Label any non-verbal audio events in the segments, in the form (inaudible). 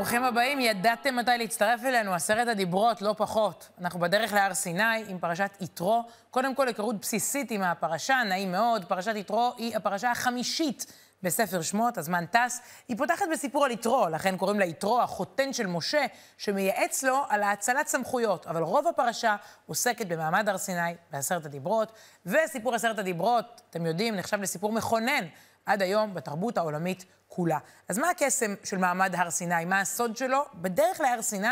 ברוכים הבאים, ידעתם מתי להצטרף אלינו, עשרת הדיברות, לא פחות. אנחנו בדרך להר סיני עם פרשת יתרו. קודם כל, היכרות בסיסית עם הפרשה, נעים מאוד. פרשת יתרו היא הפרשה החמישית בספר שמות, הזמן טס. היא פותחת בסיפור על יתרו, לכן קוראים לה יתרו, החותן של משה, שמייעץ לו על האצלת סמכויות. אבל רוב הפרשה עוסקת במעמד הר סיני, בעשרת הדיברות. וסיפור עשרת הדיברות, אתם יודעים, נחשב לסיפור מכונן עד היום בתרבות העולמית כולה. אז מה הקסם של מעמד הר סיני? מה הסוד שלו? בדרך להר סיני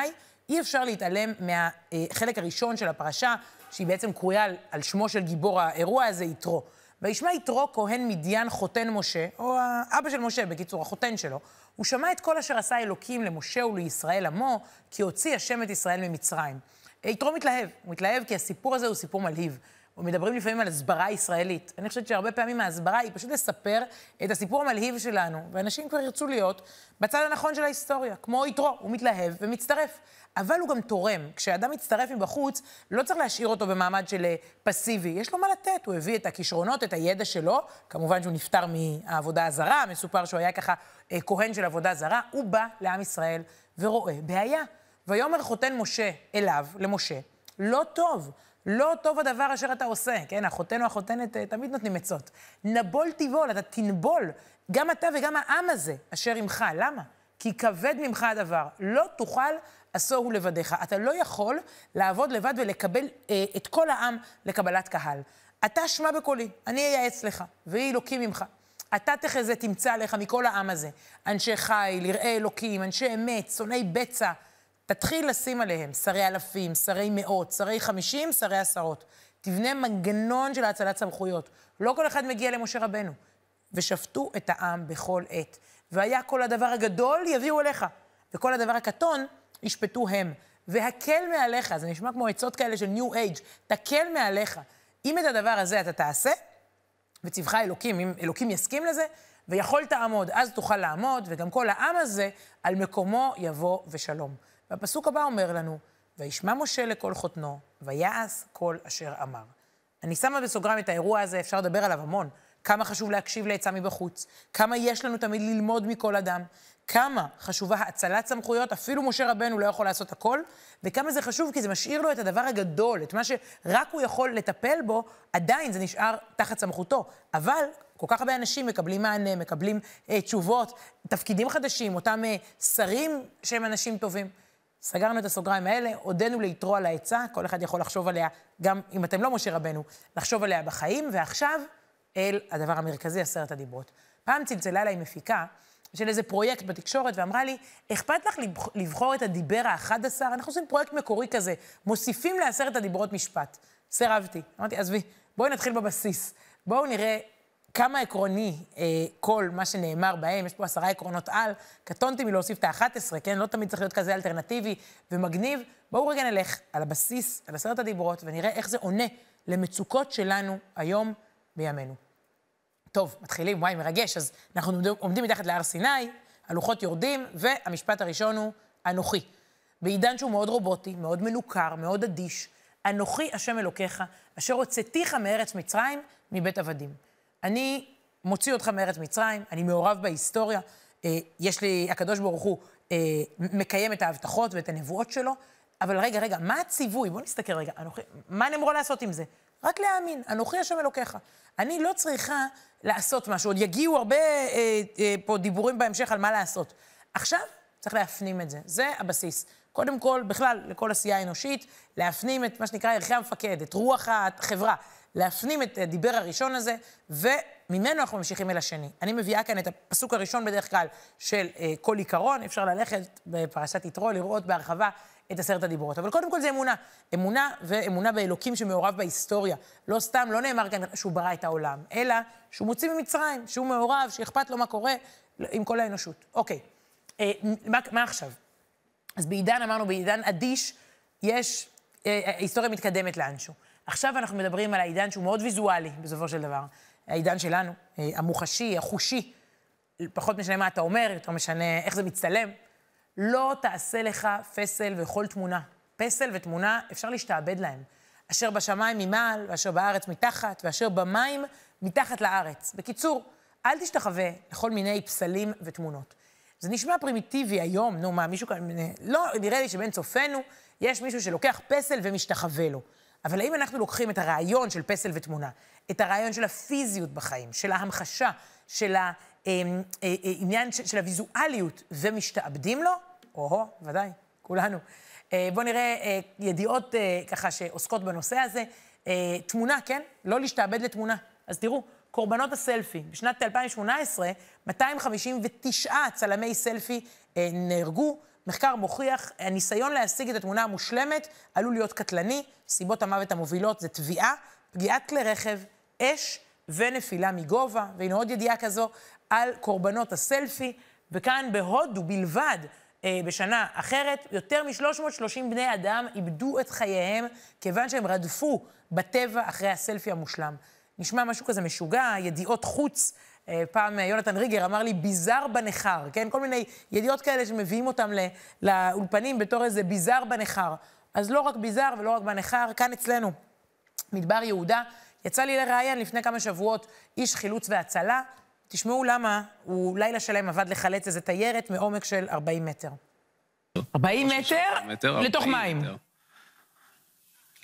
אי אפשר להתעלם מהחלק הראשון של הפרשה, שהיא בעצם קרויה על, על שמו של גיבור האירוע הזה, יתרו. וישמע יתרו כהן מדיין חותן משה, או האבא של משה, בקיצור, החותן שלו, הוא שמע את כל אשר עשה אלוקים למשה ולישראל עמו, כי הוציא השם את ישראל ממצרים. יתרו מתלהב, הוא מתלהב כי הסיפור הזה הוא סיפור מלהיב. ומדברים לפעמים על הסברה ישראלית. אני חושבת שהרבה פעמים ההסברה היא פשוט לספר את הסיפור המלהיב שלנו, ואנשים כבר ירצו להיות בצד הנכון של ההיסטוריה, כמו יתרו, הוא מתלהב ומצטרף. אבל הוא גם תורם. כשאדם מצטרף מבחוץ, לא צריך להשאיר אותו במעמד של אה, פסיבי. יש לו מה לתת, הוא הביא את הכישרונות, את הידע שלו. כמובן שהוא נפטר מהעבודה הזרה, מסופר שהוא היה ככה אה, כהן של עבודה זרה. הוא בא לעם ישראל ורואה בעיה. ויאמר חותן משה אליו, למשה, לא טוב. לא טוב הדבר אשר אתה עושה, כן? החותן או החותנת אה, תמיד נותנים עצות. נבול תיבול, אתה תנבול, גם אתה וגם העם הזה אשר עמך. למה? כי כבד ממך הדבר. לא תוכל עשוהו לבדיך. אתה לא יכול לעבוד לבד ולקבל אה, את כל העם לקבלת קהל. אתה שמע בקולי, אני אייעץ לך, ויהי אלוקים ממך. אתה תחזה, תמצא לך מכל העם הזה. אנשי חיל, יראי אלוקים, אנשי אמת, שונאי בצע. תתחיל לשים עליהם שרי אלפים, שרי מאות, שרי חמישים, שרי עשרות. תבנה מנגנון של האצלת סמכויות. לא כל אחד מגיע למשה רבנו. ושפטו את העם בכל עת. והיה כל הדבר הגדול יביאו אליך, וכל הדבר הקטון ישפטו הם. והקל מעליך, זה נשמע כמו עצות כאלה של ניו אייג', תקל מעליך. אם את הדבר הזה אתה תעשה, וציווך אלוקים, אם אלוקים יסכים לזה, ויכול תעמוד, אז תוכל לעמוד, וגם כל העם הזה על מקומו יבוא ושלום. והפסוק הבא אומר לנו, וישמע משה לכל חותנו, ויעש כל אשר אמר. אני שמה בסוגריים את האירוע הזה, אפשר לדבר עליו המון. כמה חשוב להקשיב לעצה מבחוץ, כמה יש לנו תמיד ללמוד מכל אדם, כמה חשובה האצלת סמכויות, אפילו משה רבנו לא יכול לעשות הכל, וכמה זה חשוב כי זה משאיר לו את הדבר הגדול, את מה שרק הוא יכול לטפל בו, עדיין זה נשאר תחת סמכותו. אבל כל כך הרבה אנשים מקבלים מענה, מקבלים אה, תשובות, תפקידים חדשים, אותם אה, שרים שהם אנשים טובים. סגרנו את הסוגריים האלה, הודינו ליתרו על העצה, כל אחד יכול לחשוב עליה, גם אם אתם לא משה רבנו, לחשוב עליה בחיים, ועכשיו אל הדבר המרכזי, עשרת הדיברות. פעם צלצלה אליי מפיקה של איזה פרויקט בתקשורת ואמרה לי, אכפת לך לבחור את הדיבר האחד עשר? אנחנו עושים פרויקט מקורי כזה, מוסיפים לעשרת הדיברות משפט. סירבתי. אמרתי, עזבי, בואי נתחיל בבסיס. בואו נראה כמה עקרוני אה, כל מה שנאמר בהם, יש פה עשרה עקרונות על, קטונתי מלהוסיף את ה-11, כן? לא תמיד צריך להיות כזה אלטרנטיבי ומגניב. בואו רגע נלך על הבסיס, על עשרת הדיברות, ונראה איך זה עונה למצוקות שלנו היום בימינו. טוב, מתחילים, וואי, מרגש. אז אנחנו עומדים מתחת להר סיני, הלוחות יורדים, והמשפט הראשון הוא אנוכי. בעידן שהוא מאוד רובוטי, מאוד מנוכר, מאוד אדיש, אנוכי השם אלוקיך, אשר הוצאתיך מארץ מצרים, מבית עבדים. אני מוציא אותך מארץ מצרים, אני מעורב בהיסטוריה, אה, יש לי, הקדוש ברוך הוא אה, מקיים את ההבטחות ואת הנבואות שלו, אבל רגע, רגע, מה הציווי? בואו נסתכל רגע, אנוכי, מה אני אמורה לעשות עם זה? רק להאמין, אנוכי השם אלוקיך. אני לא צריכה לעשות משהו, עוד יגיעו הרבה אה, אה, פה דיבורים בהמשך על מה לעשות. עכשיו צריך להפנים את זה, זה הבסיס. קודם כל, בכלל, לכל עשייה אנושית, להפנים את מה שנקרא ערכי המפקד, את רוח החברה. להפנים את הדיבר הראשון הזה, וממנו אנחנו ממשיכים אל השני. אני מביאה כאן את הפסוק הראשון בדרך כלל של אה, כל עיקרון, אפשר ללכת בפרשת יתרו, לראות בהרחבה את עשרת הדיברות. אבל קודם כל זה אמונה. אמונה ואמונה באלוקים שמעורב בהיסטוריה. לא סתם, לא נאמר כאן שהוא ברא את העולם, אלא שהוא מוציא ממצרים, שהוא מעורב, שאכפת לו מה קורה עם כל האנושות. אוקיי, אה, מה, מה עכשיו? אז בעידן, אמרנו, בעידן אדיש, יש, אה, ההיסטוריה מתקדמת לאנשהו. עכשיו אנחנו מדברים על העידן שהוא מאוד ויזואלי, בסופו של דבר. העידן שלנו, אה, המוחשי, החושי. פחות משנה מה אתה אומר, יותר משנה איך זה מצטלם. לא תעשה לך פסל וכל תמונה. פסל ותמונה, אפשר להשתעבד להם. אשר בשמיים ממעל, ואשר בארץ מתחת, ואשר במים מתחת לארץ. בקיצור, אל תשתחווה לכל מיני פסלים ותמונות. זה נשמע פרימיטיבי היום, נו מה, מישהו כאן... לא, נראה לי שבין צופינו יש מישהו שלוקח פסל ומשתחווה לו. אבל האם אנחנו לוקחים את הרעיון של פסל ותמונה, את הרעיון של הפיזיות בחיים, של ההמחשה, של העניין אה, אה, של הוויזואליות, ומשתעבדים לו? או-הו, ודאי, כולנו. אה, בואו נראה ידיעות ככה שעוסקות בנושא הזה. תמונה, כן? לא להשתעבד לתמונה. אז תראו, קורבנות הסלפי. בשנת 2018, 259 צלמי סלפי נהרגו. מחקר מוכיח, הניסיון להשיג את התמונה המושלמת עלול להיות קטלני. סיבות המוות המובילות זה טביעה, פגיעת כלי רכב, אש ונפילה מגובה. והנה עוד ידיעה כזו על קורבנות הסלפי. וכאן בהודו בלבד, אה, בשנה אחרת, יותר מ-330 בני אדם איבדו את חייהם כיוון שהם רדפו בטבע אחרי הסלפי המושלם. נשמע משהו כזה משוגע, ידיעות חוץ. אה, פעם יונתן ריגר אמר לי, ביזר בניכר, כן? כל מיני ידיעות כאלה שמביאים אותם לאולפנים בתור איזה ביזר בניכר. אז לא רק ביזר ולא רק בניכר, כאן אצלנו, מדבר יהודה, יצא לי לראיין לפני כמה שבועות איש חילוץ והצלה. תשמעו למה הוא לילה שלם עבד לחלץ איזה תיירת מעומק של 40 מטר. 40 מטר? לתוך מים.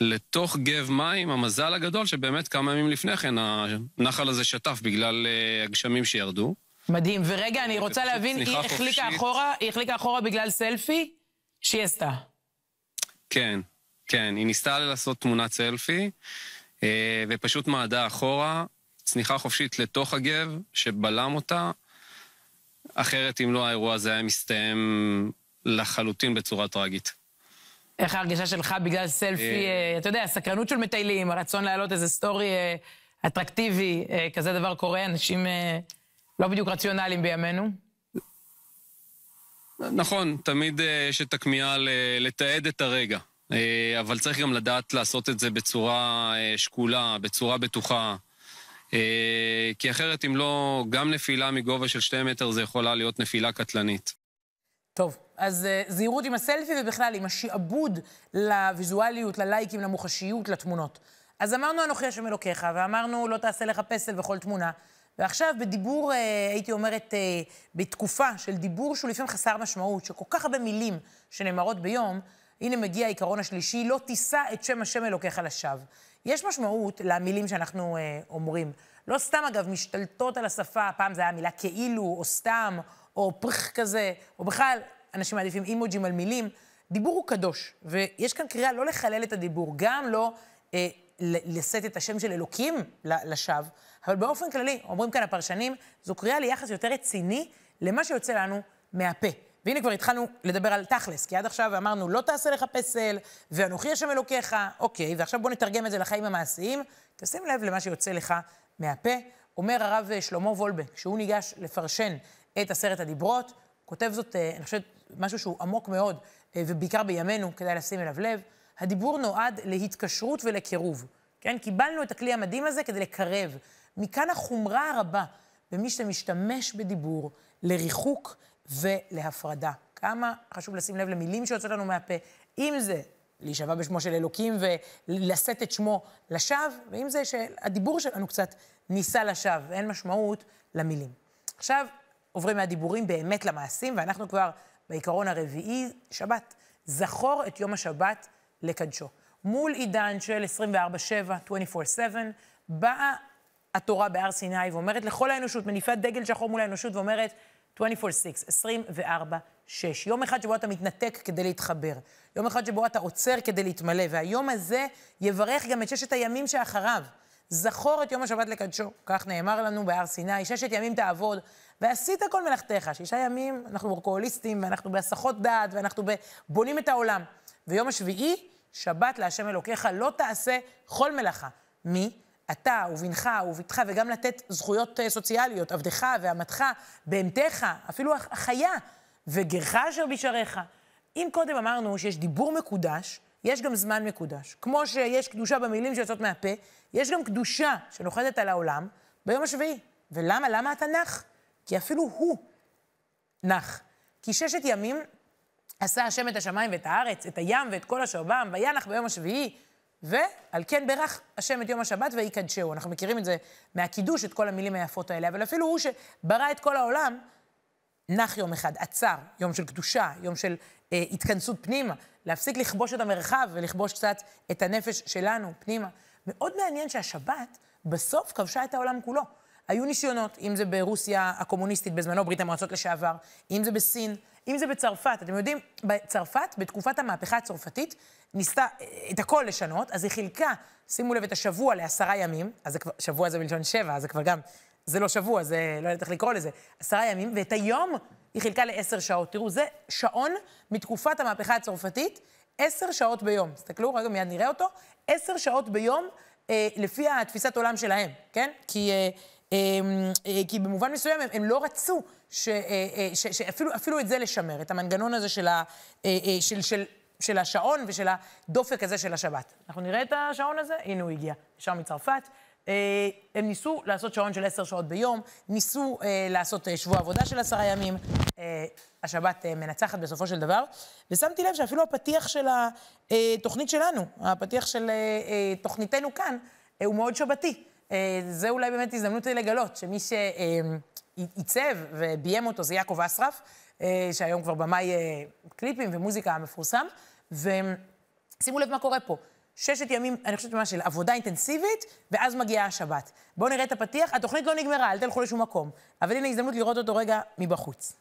לתוך גב מים, המזל הגדול שבאמת כמה ימים לפני כן הנחל הזה שטף בגלל uh, הגשמים שירדו. מדהים. ורגע, אני רוצה להבין, היא החליקה אחורה, היא החליקה אחורה בגלל סלפי שהיא עשתה. כן, כן. היא ניסתה לעשות תמונת סלפי, uh, ופשוט מעדה אחורה, צניחה חופשית לתוך הגב, שבלם אותה. אחרת, אם לא, האירוע הזה היה מסתיים לחלוטין בצורה טראגית. איך ההרגשה שלך בגלל סלפי, אה, אה, אתה יודע, הסקרנות של מטיילים, הרצון להעלות איזה סטורי אה, אטרקטיבי, כזה דבר קורה, אנשים לא בדיוק רציונליים בימינו? נכון, תמיד יש את הכמיהה לתעד את הרגע, אבל צריך גם לדעת לעשות את זה בצורה שקולה, בצורה בטוחה. כי אחרת, אם לא, גם נפילה מגובה של שתי מטר זה יכולה להיות נפילה קטלנית. טוב, אז uh, זהירות עם הסלפי ובכלל עם השעבוד לוויזואליות, ללייקים, למוחשיות, לתמונות. אז אמרנו אנוכי השם אלוקיך, ואמרנו לא תעשה לך פסל בכל תמונה. ועכשיו בדיבור, uh, הייתי אומרת, uh, בתקופה של דיבור שהוא לפעמים חסר משמעות, שכל כך הרבה מילים שנאמרות ביום, הנה מגיע העיקרון השלישי, לא תישא את שם השם אלוקיך לשווא. יש משמעות למילים שאנחנו uh, אומרים. לא סתם, אגב, משתלטות על השפה, פעם זה היה מילה כאילו, או סתם, או פרח כזה, או בכלל, אנשים מעדיפים אימוג'ים על מילים. דיבור הוא קדוש, ויש כאן קריאה לא לחלל את הדיבור, גם לא אה, לשאת את השם של אלוקים לשווא, אבל באופן כללי, אומרים כאן הפרשנים, זו קריאה ליחס יותר רציני למה שיוצא לנו מהפה. והנה כבר התחלנו לדבר על תכלס, כי עד עכשיו אמרנו, לא תעשה לך פסל, ואנוכי השם אלוקיך, אוקיי, ועכשיו בוא נתרגם את זה לחיים המעשיים. תשים לב למה שיוצא לך מהפה. אומר הרב שלמה וולבה, כשהוא ניגש לפרשן את עשרת הדיברות, כותב זאת, אה, אני חושבת, משהו שהוא עמוק מאוד, אה, ובעיקר בימינו, כדאי לשים אליו לב. הדיבור נועד להתקשרות ולקירוב. כן? קיבלנו את הכלי המדהים הזה כדי לקרב. מכאן החומרה הרבה במי שמשתמש בדיבור לריחוק ולהפרדה. כמה חשוב לשים לב למילים שיוצאות לנו מהפה, אם זה להישבע בשמו של אלוקים ולשאת את שמו לשווא, ואם זה שהדיבור שלנו קצת נישא לשווא, ואין משמעות למילים. עכשיו, עוברים מהדיבורים באמת למעשים, ואנחנו כבר בעיקרון הרביעי, שבת. זכור את יום השבת לקדשו. מול עידן של 24-7, 24-7, באה התורה בהר סיני ואומרת לכל האנושות, מניפה דגל שחור מול האנושות ואומרת 24-6, 24-6. יום אחד שבו אתה מתנתק כדי להתחבר. יום אחד שבו אתה עוצר כדי להתמלא. והיום הזה יברך גם את ששת הימים שאחריו. זכור את יום השבת לקדשו, כך נאמר לנו בהר סיני, ששת ימים תעבוד, ועשית כל מלאכתך. שישה ימים אנחנו וורקוהוליסטים, ואנחנו בהסחות דעת, ואנחנו בונים את העולם. ויום השביעי, שבת להשם אלוקיך, לא תעשה כל מלאכה. מי? אתה ובנך ובתך, וגם לתת זכויות אה, סוציאליות, עבדך ואמתך, בהמתך, אפילו החיה, וגרך אשר בשעריך. אם קודם אמרנו שיש דיבור מקודש, יש גם זמן מקודש. כמו שיש קדושה במילים שיוצאות מהפה, יש גם קדושה שנוחתת על העולם ביום השביעי. ולמה? למה נח? כי אפילו הוא נח. כי ששת ימים עשה השם את השמיים ואת הארץ, את הים ואת כל אשר בם, וינח ביום השביעי, ועל כן ברך השם את יום השבת ויקדשהו. אנחנו מכירים את זה מהקידוש, את כל המילים היפות האלה, אבל אפילו הוא שברא את כל העולם, נח יום אחד, עצר, יום של קדושה, יום של אה, התכנסות פנימה, להפסיק לכבוש את המרחב ולכבוש קצת את הנפש שלנו פנימה. מאוד מעניין שהשבת בסוף כבשה את העולם כולו. היו ניסיונות, אם זה ברוסיה הקומוניסטית בזמנו, ברית המועצות לשעבר, אם זה בסין, אם זה בצרפת. אתם יודעים, בצרפת, בתקופת המהפכה הצרפתית, ניסתה אה, את הכל לשנות, אז היא חילקה, שימו לב, את השבוע לעשרה ימים, אז זה כבר, שבוע זה מלשון שבע, אז זה כבר גם, זה לא שבוע, זה, לא יודעת איך לקרוא לזה, עשרה ימים, ואת היום היא חילקה לעשר שעות. תראו, זה שעון מתקופת המהפכה הצרפתית, עשר שעות ביום. תסתכלו, רגע, מיד נראה אותו, עשר שעות ביום, אה, לפי התפיסת עולם שלהם, כן? כי... אה, כי במובן מסוים הם, הם לא רצו ש, אה, אה, ש, שאפילו את זה לשמר, את המנגנון הזה של, ה, של, של, של השעון ושל הדופק הזה של השבת. אנחנו נראה את השעון הזה? הנה הוא הגיע, ישר מצרפת. הם ניסו לעשות שעון של עשר שעות ביום, ניסו לעשות שבוע עבודה של עשרה ימים. השבת מנצחת בסופו של דבר, ושמתי לב שאפילו הפתיח של התוכנית שלנו, הפתיח של תוכניתנו כאן, הוא מאוד שבתי. אה, זה אולי באמת הזדמנות לגלות שמי שעיצב וביים אותו זה יעקב אסרף, אה, שהיום כבר במאי אה, קליפים ומוזיקה מפורסם, ושימו לב מה קורה פה. ששת ימים, אני חושבת ממש של עבודה אינטנסיבית, ואז מגיעה השבת. בואו נראה את הפתיח. התוכנית לא נגמרה, אל תלכו לשום מקום. אבל הנה הזדמנות לראות אותו רגע מבחוץ.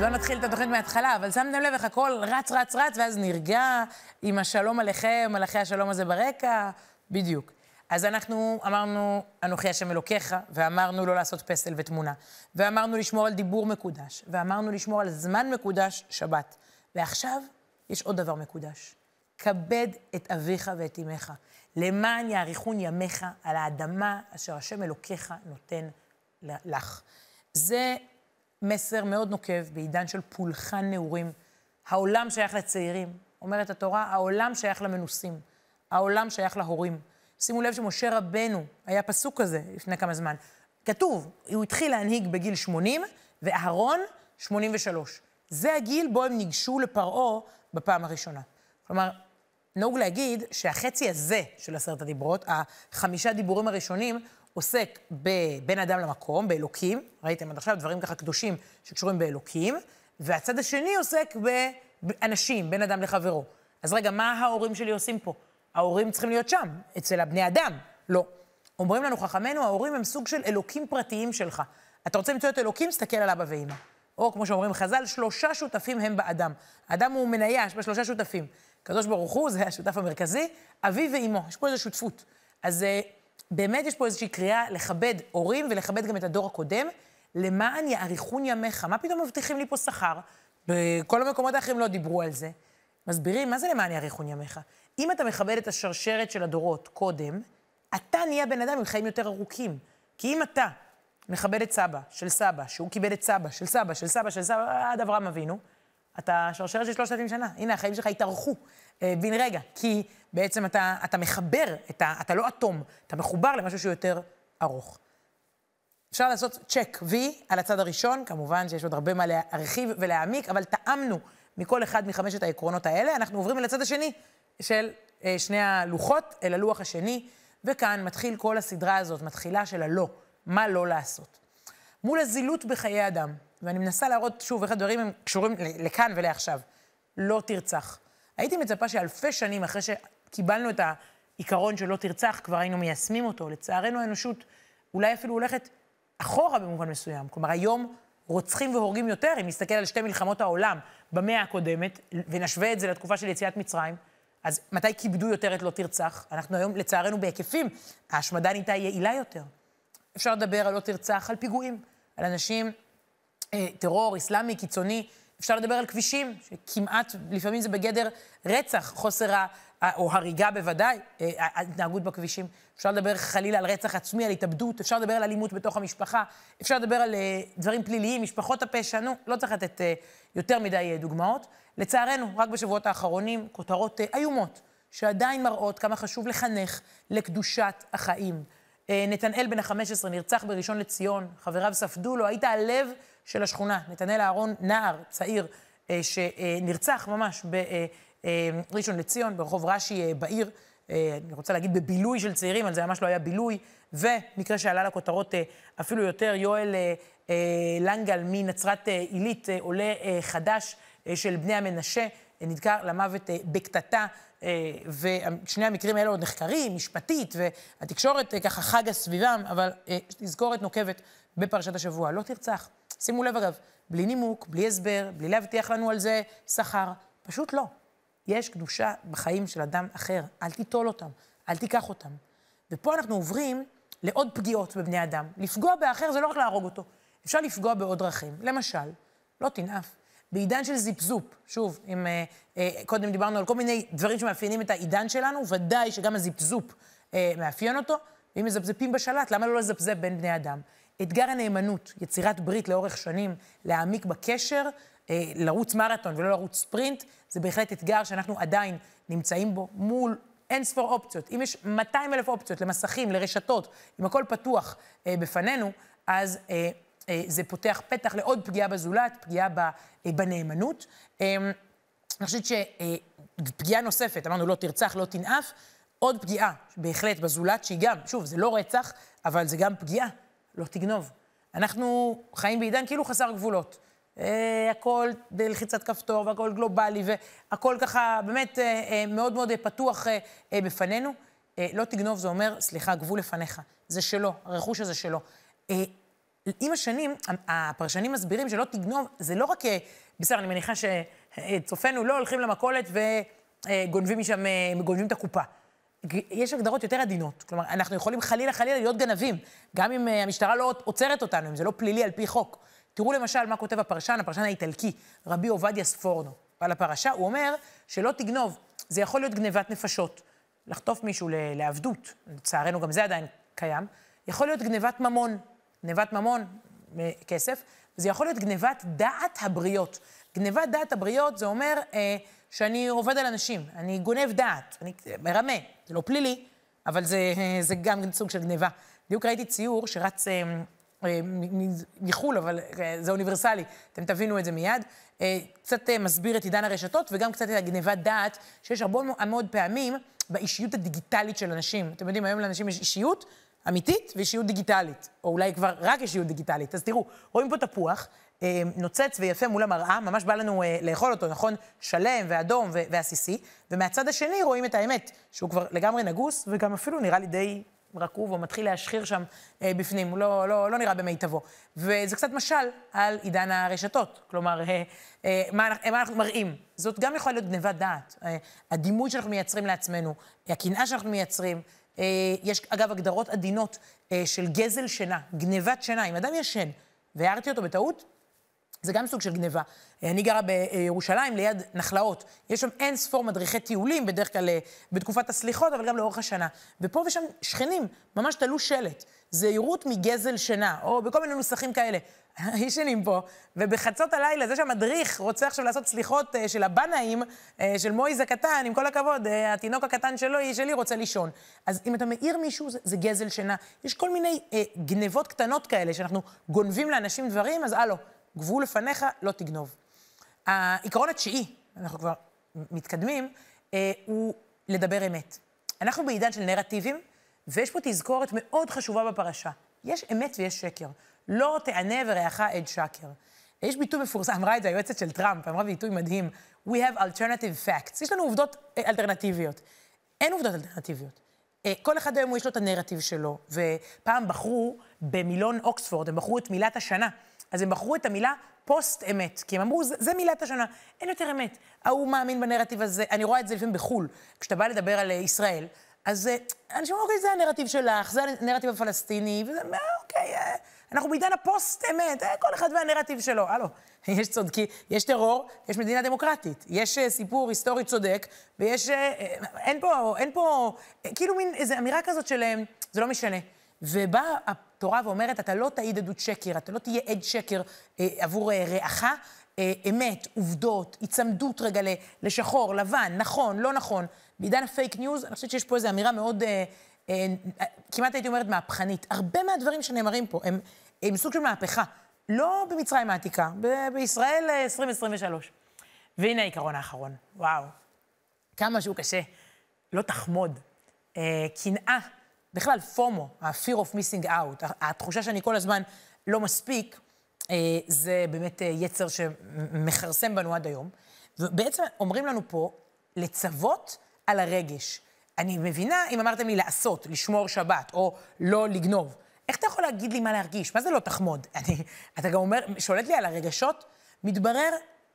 לא נתחיל את התוכנית מההתחלה, אבל שמתם לב איך הכל רץ, רץ, רץ, ואז נרגע עם השלום עליכם, מלאכי השלום הזה ברקע, בדיוק. אז אנחנו אמרנו, אנוכי השם אלוקיך, ואמרנו לא לעשות פסל ותמונה, ואמרנו לשמור על דיבור מקודש, ואמרנו לשמור על זמן מקודש, שבת. ועכשיו יש עוד דבר מקודש. כבד את אביך ואת אמך, למען יאריכון ימיך על האדמה אשר השם אלוקיך נותן לך. זה מסר מאוד נוקב בעידן של פולחן נעורים. העולם שייך לצעירים. אומרת התורה, העולם שייך למנוסים. העולם שייך להורים. שימו לב שמשה רבנו, היה פסוק כזה לפני כמה זמן. כתוב, הוא התחיל להנהיג בגיל 80, ואהרון, 83. זה הגיל בו הם ניגשו לפרעה בפעם הראשונה. כלומר, נהוג להגיד שהחצי הזה של עשרת הדיברות, החמישה דיבורים הראשונים, עוסק בבין אדם למקום, באלוקים, ראיתם עד עכשיו דברים ככה קדושים שקשורים באלוקים, והצד השני עוסק באנשים, בין אדם לחברו. אז רגע, מה ההורים שלי עושים פה? ההורים צריכים להיות שם, אצל הבני אדם. לא. אומרים לנו חכמינו, ההורים הם סוג של אלוקים פרטיים שלך. אתה רוצה למצוא את אלוקים, תסתכל על אבא ואמא. או כמו שאומרים חז"ל, שלושה שותפים הם באדם. האדם הוא מניה, יש בה שלושה שותפים. הקדוש ברוך הוא, זה השותף המרכזי, אבי ואימו, יש פה איזו שותפות. אז אה, באמת יש פה איזושהי קריאה לכבד הורים ולכבד גם את הדור הקודם, למען יאריכון ימיך. מה פתאום מבטיחים לי פה שכר? בכל המקומות האחרים לא דיברו על זה. מסבירים, מה זה למען יאריכון ימיך? אם אתה מכבד את השרשרת של הדורות קודם, אתה נהיה בן אדם עם חיים יותר ארוכים. כי אם אתה מכבד את סבא של סבא, שהוא כיבד את סבא של סבא של סבא של סבא, עד אברהם אבינו, אתה שרשרת של שלושת אלפים שנה. הנה, החיים שלך התארכו אה, בן רגע. כי בעצם אתה, אתה מחבר, את ה, אתה לא אטום, אתה מחובר למשהו שהוא יותר ארוך. אפשר לעשות צ'ק V על הצד הראשון, כמובן שיש עוד הרבה מה להרחיב ולהעמיק, אבל טעמנו מכל אחד מחמשת העקרונות האלה. אנחנו עוברים אל הצד השני של אה, שני הלוחות, אל הלוח השני, וכאן מתחיל כל הסדרה הזאת, מתחילה של הלא, מה לא לעשות. מול הזילות בחיי אדם, ואני מנסה להראות שוב איך הדברים הם קשורים לכאן ולעכשיו. לא תרצח. הייתי מצפה שאלפי שנים אחרי שקיבלנו את העיקרון של לא תרצח, כבר היינו מיישמים אותו. לצערנו האנושות אולי אפילו הולכת אחורה במובן מסוים. כלומר, היום רוצחים והורגים יותר, אם נסתכל על שתי מלחמות העולם במאה הקודמת, ונשווה את זה לתקופה של יציאת מצרים, אז מתי כיבדו יותר את לא תרצח? אנחנו היום, לצערנו, בהיקפים, ההשמדה נהייתה יעילה יותר. אפשר לדבר על לא תרצח, על פיגועים, על אנשים, אה, טרור אסלאמי קיצוני, אפשר לדבר על כבישים, שכמעט, לפעמים זה בגדר רצח, חוסר ה... או הריגה בוודאי, אה, ההתנהגות בכבישים. אפשר לדבר חלילה על רצח עצמי, על התאבדות, אפשר לדבר על אלימות בתוך המשפחה, אפשר לדבר על אה, דברים פליליים, משפחות הפשע, נו, לא צריך לתת אה, יותר מדי דוגמאות. לצערנו, רק בשבועות האחרונים, כותרות איומות, שעדיין מראות כמה חשוב לחנך לקדושת החיים. נתנאל בן ה-15 נרצח בראשון לציון, חבריו ספדו לו, היית הלב של השכונה. נתנאל אהרון, נער, צעיר, שנרצח ממש בראשון לציון, ברחוב רש"י בעיר. אני רוצה להגיד בבילוי של צעירים, אבל זה ממש לא היה בילוי. ומקרה שעלה לכותרות אפילו יותר, יואל לנגל מנצרת עילית, עולה חדש של בני המנשה, נדקר למוות בקטטה. ושני המקרים האלה עוד נחקרים, משפטית, והתקשורת ככה חגה סביבם, אבל תזכורת נוקבת בפרשת השבוע. לא תרצח. שימו לב, אגב, בלי נימוק, בלי הסבר, בלי להבטיח לנו על זה שכר, פשוט לא. יש קדושה בחיים של אדם אחר, אל תיטול אותם, אל תיקח אותם. ופה אנחנו עוברים לעוד פגיעות בבני אדם. לפגוע באחר זה לא רק להרוג אותו, אפשר לפגוע בעוד דרכים. למשל, לא תנאף. בעידן של זיפזופ, שוב, אם אה, אה, קודם דיברנו על כל מיני דברים שמאפיינים את העידן שלנו, ודאי שגם הזיפזופ אה, מאפיין אותו. ואם מזפזפים בשלט, למה לא לזפזפ בין בני אדם? אתגר הנאמנות, יצירת ברית לאורך שנים, להעמיק בקשר, אה, לרוץ מרתון ולא לרוץ ספרינט, זה בהחלט אתגר שאנחנו עדיין נמצאים בו מול אין ספור אופציות. אם יש 200 אלף אופציות למסכים, לרשתות, אם הכל פתוח אה, בפנינו, אז אה, זה פותח פתח לעוד פגיעה בזולת, פגיעה אה, בנאמנות. אה, אני חושבת שפגיעה אה, נוספת, אמרנו לא תרצח, לא תנאף, עוד פגיעה בהחלט בזולת, שהיא גם, שוב, זה לא רצח, אבל זה גם פגיעה, לא תגנוב. אנחנו חיים בעידן כאילו חסר גבולות. אה, הכל בלחיצת כפתור והכל גלובלי והכל ככה באמת אה, אה, מאוד מאוד פתוח בפנינו. לא תגנוב זה אומר, סליחה, גבול לפניך. זה שלו, הרכוש הזה שלו. עם השנים, הפרשנים מסבירים שלא תגנוב, זה לא רק, בסדר, אני מניחה שצופינו לא הולכים למכולת וגונבים משם, גונבים את הקופה. יש הגדרות יותר עדינות. כלומר, אנחנו יכולים חלילה חלילה להיות גנבים, גם אם המשטרה לא עוצרת אותנו, אם זה לא פלילי על פי חוק. תראו למשל מה כותב הפרשן, הפרשן האיטלקי, רבי עובדיה ספורנו, על הפרשה, הוא אומר שלא תגנוב, זה יכול להיות גנבת נפשות, לחטוף מישהו לעבדות, לצערנו גם זה עדיין קיים, יכול להיות גנבת ממון, גנבת ממון, כסף, וזה יכול להיות גנבת דעת הבריות. גנבת דעת הבריות זה אומר אה, שאני עובד על אנשים, אני גונב דעת, אני מרמה, זה לא פלילי, אבל זה, אה, זה גם סוג של גניבה. בדיוק ראיתי ציור שרץ... אה, אה, מחו"ל, אבל אה, זה אוניברסלי, אתם תבינו את זה מיד. אה, קצת מסביר את עידן הרשתות וגם קצת את הגניבת דעת, שיש הרבה מאוד פעמים באישיות הדיגיטלית של אנשים. אתם יודעים, היום לאנשים יש אישיות אמיתית ואישיות דיגיטלית, או אולי כבר רק אישיות דיגיטלית. אז תראו, רואים פה תפוח, נוצץ ויפה מול המראה, ממש בא לנו לאכול אותו, נכון? שלם ואדום ועסיסי, ומהצד השני רואים את האמת, שהוא כבר לגמרי נגוס, וגם אפילו נראה לי די רקוב או מתחיל להשחיר שם אה, בפנים, הוא לא, לא, לא נראה במיטבו. וזה קצת משל על עידן הרשתות. כלומר, אה, אה, מה, מה אנחנו מראים? זאת גם יכולה להיות גנבת דעת. אה, הדימוי שאנחנו מייצרים לעצמנו, הקנאה שאנחנו מייצרים. אה, יש, אגב, הגדרות עדינות אה, של גזל שינה, גנבת שינה. אם אדם ישן והערתי אותו בטעות, זה גם סוג של גניבה. אני גרה בירושלים, ליד נחלאות. יש שם אין ספור מדריכי טיולים, בדרך כלל אה, בתקופת הסליחות, אבל גם לאורך השנה. ופה ושם שכנים ממש תלו שלט. זהירות מגזל שינה, או בכל מיני נוסחים כאלה. ישנים פה, ובחצות הלילה, זה שהמדריך רוצה עכשיו לעשות סליחות uh, של הבנאים, uh, של מויז הקטן, עם כל הכבוד, uh, התינוק הקטן שלו, שלי רוצה לישון. אז אם אתה מעיר מישהו, זה, זה גזל שינה. יש כל מיני uh, גנבות קטנות כאלה, שאנחנו גונבים לאנשים דברים, אז הלו, גבול לפניך, לא תגנוב. העיקרון התשיעי, אנחנו כבר מתקדמים, אה, הוא לדבר אמת. אנחנו בעידן של נרטיבים, ויש פה תזכורת מאוד חשובה בפרשה. יש אמת ויש שקר. לא תענה ורעך עד שקר. יש ביטוי מפורסם, אמרה את זה היועצת של טראמפ, אמרה ביטוי מדהים, We have alternative facts. יש לנו עובדות אה, אלטרנטיביות. אין עובדות אלטרנטיביות. אה, כל אחד היום יש לו את הנרטיב שלו, ופעם בחרו במילון אוקספורד, הם בחרו את מילת השנה. אז הם בחרו את המילה פוסט-אמת, כי הם אמרו, זה, מילת השנה, אין יותר אמת. ההוא מאמין בנרטיב הזה, אני רואה את זה לפעמים בחו"ל, כשאתה בא לדבר על אה, ישראל, אז אנשים אומרים, אוקיי, זה הנרטיב שלך, זה הנרטיב הפלסטיני, וזה, אוקיי, אנחנו בעידן הפוסט-אמת, כל אחד והנרטיב שלו. הלו, יש צודק, יש טרור, יש מדינה דמוקרטית, יש סיפור היסטורי צודק, ויש, אין פה, אין פה, כאילו מין איזו אמירה כזאת של, זה לא משנה. ובאה התורה ואומרת, אתה לא תעיד עדות שקר, אתה לא תהיה עד שקר אה, עבור אה, רעך, אה, אמת, עובדות, היצמדות רגע לשחור, לבן, נכון, לא נכון. בעידן הפייק ניוז, אני חושבת שיש פה איזו אמירה מאוד אה, אה, כמעט הייתי אומרת מהפכנית. הרבה מהדברים שנאמרים פה הם, הם סוג של מהפכה. לא במצרים העתיקה, ב- בישראל 2023. והנה העיקרון האחרון, וואו, כמה שהוא קשה. לא תחמוד. קנאה, בכלל פומו, ה-fear of missing out, התחושה שאני כל הזמן לא מספיק, זה באמת יצר שמכרסם בנו עד היום. ובעצם אומרים לנו פה, לצוות על הרגש. אני מבינה אם אמרתם לי לעשות, לשמור שבת, או לא לגנוב. איך אתה יכול להגיד לי מה להרגיש? מה זה לא תחמוד? (laughs) אני, אתה גם אומר, שולט לי על הרגשות? מתברר,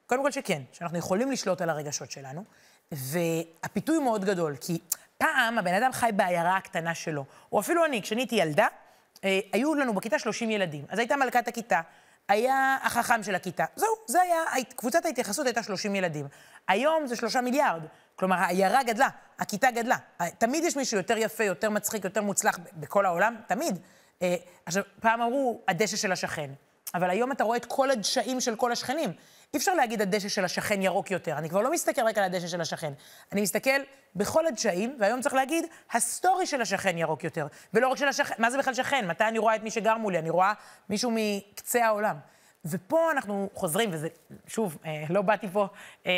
קודם כל שכן, שאנחנו יכולים לשלוט על הרגשות שלנו, והפיתוי מאוד גדול, כי פעם הבן אדם חי בעיירה הקטנה שלו, או אפילו אני, כשאני הייתי ילדה, אה, היו לנו בכיתה 30 ילדים. אז הייתה מלכת הכיתה, היה החכם של הכיתה. זהו, זה היה, קבוצת ההתייחסות הייתה 30 ילדים. היום זה שלושה מיליארד. כלומר, העיירה גדלה, הכיתה גדלה. תמיד יש מישהו יותר יפה, יותר מצחיק, יותר מוצלח בכל העולם, תמיד. אה, עכשיו, פעם אמרו, הדשא של השכן. אבל היום אתה רואה את כל הדשאים של כל השכנים. אי אפשר להגיד הדשא של השכן ירוק יותר. אני כבר לא מסתכל רק על הדשא של השכן. אני מסתכל בכל הדשאים, והיום צריך להגיד, הסטורי של השכן ירוק יותר. ולא רק של השכן, מה זה בכלל שכן? מתי אני רואה את מי שגר מולי? אני רואה מישהו מקצה העולם. ופה אנחנו חוזרים, וזה, שוב, אה, לא באתי פה, אה,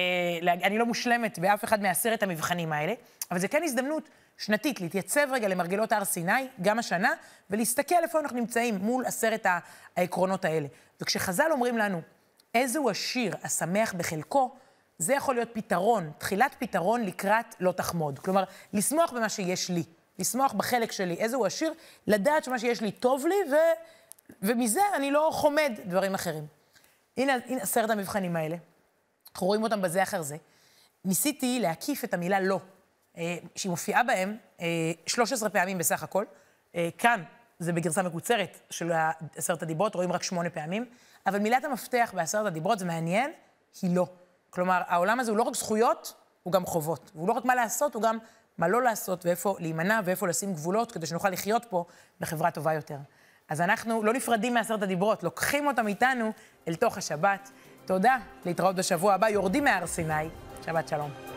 אני לא מושלמת באף אחד מעשרת המבחנים האלה, אבל זה כן הזדמנות שנתית להתייצב רגע למרגלות הר סיני, גם השנה, ולהסתכל איפה אנחנו נמצאים מול עשרת העקרונות האלה. וכשחז"ל אומרים לנו, איזהו השיר השמח בחלקו, זה יכול להיות פתרון, תחילת פתרון לקראת לא תחמוד. כלומר, לשמוח במה שיש לי, לשמוח בחלק שלי, איזהו השיר, לדעת שמה שיש לי טוב לי, ו... ומזה אני לא חומד דברים אחרים. הנה, עשרת המבחנים האלה, אנחנו רואים אותם בזה אחר זה. ניסיתי להקיף את המילה לא, אה, שהיא מופיעה בהם 13 אה, פעמים בסך הכל. אה, כאן זה בגרסה מקוצרת של עשרת הדיברות, רואים רק שמונה פעמים, אבל מילת המפתח בעשרת הדיברות, זה מעניין, היא לא. כלומר, העולם הזה הוא לא רק זכויות, הוא גם חובות. והוא לא רק מה לעשות, הוא גם מה לא לעשות, ואיפה להימנע, ואיפה לשים גבולות, כדי שנוכל לחיות פה בחברה טובה יותר. אז אנחנו לא נפרדים מעשרת הדיברות, לוקחים אותם איתנו אל תוך השבת. תודה, להתראות בשבוע הבא, יורדים מהר סיני. שבת שלום.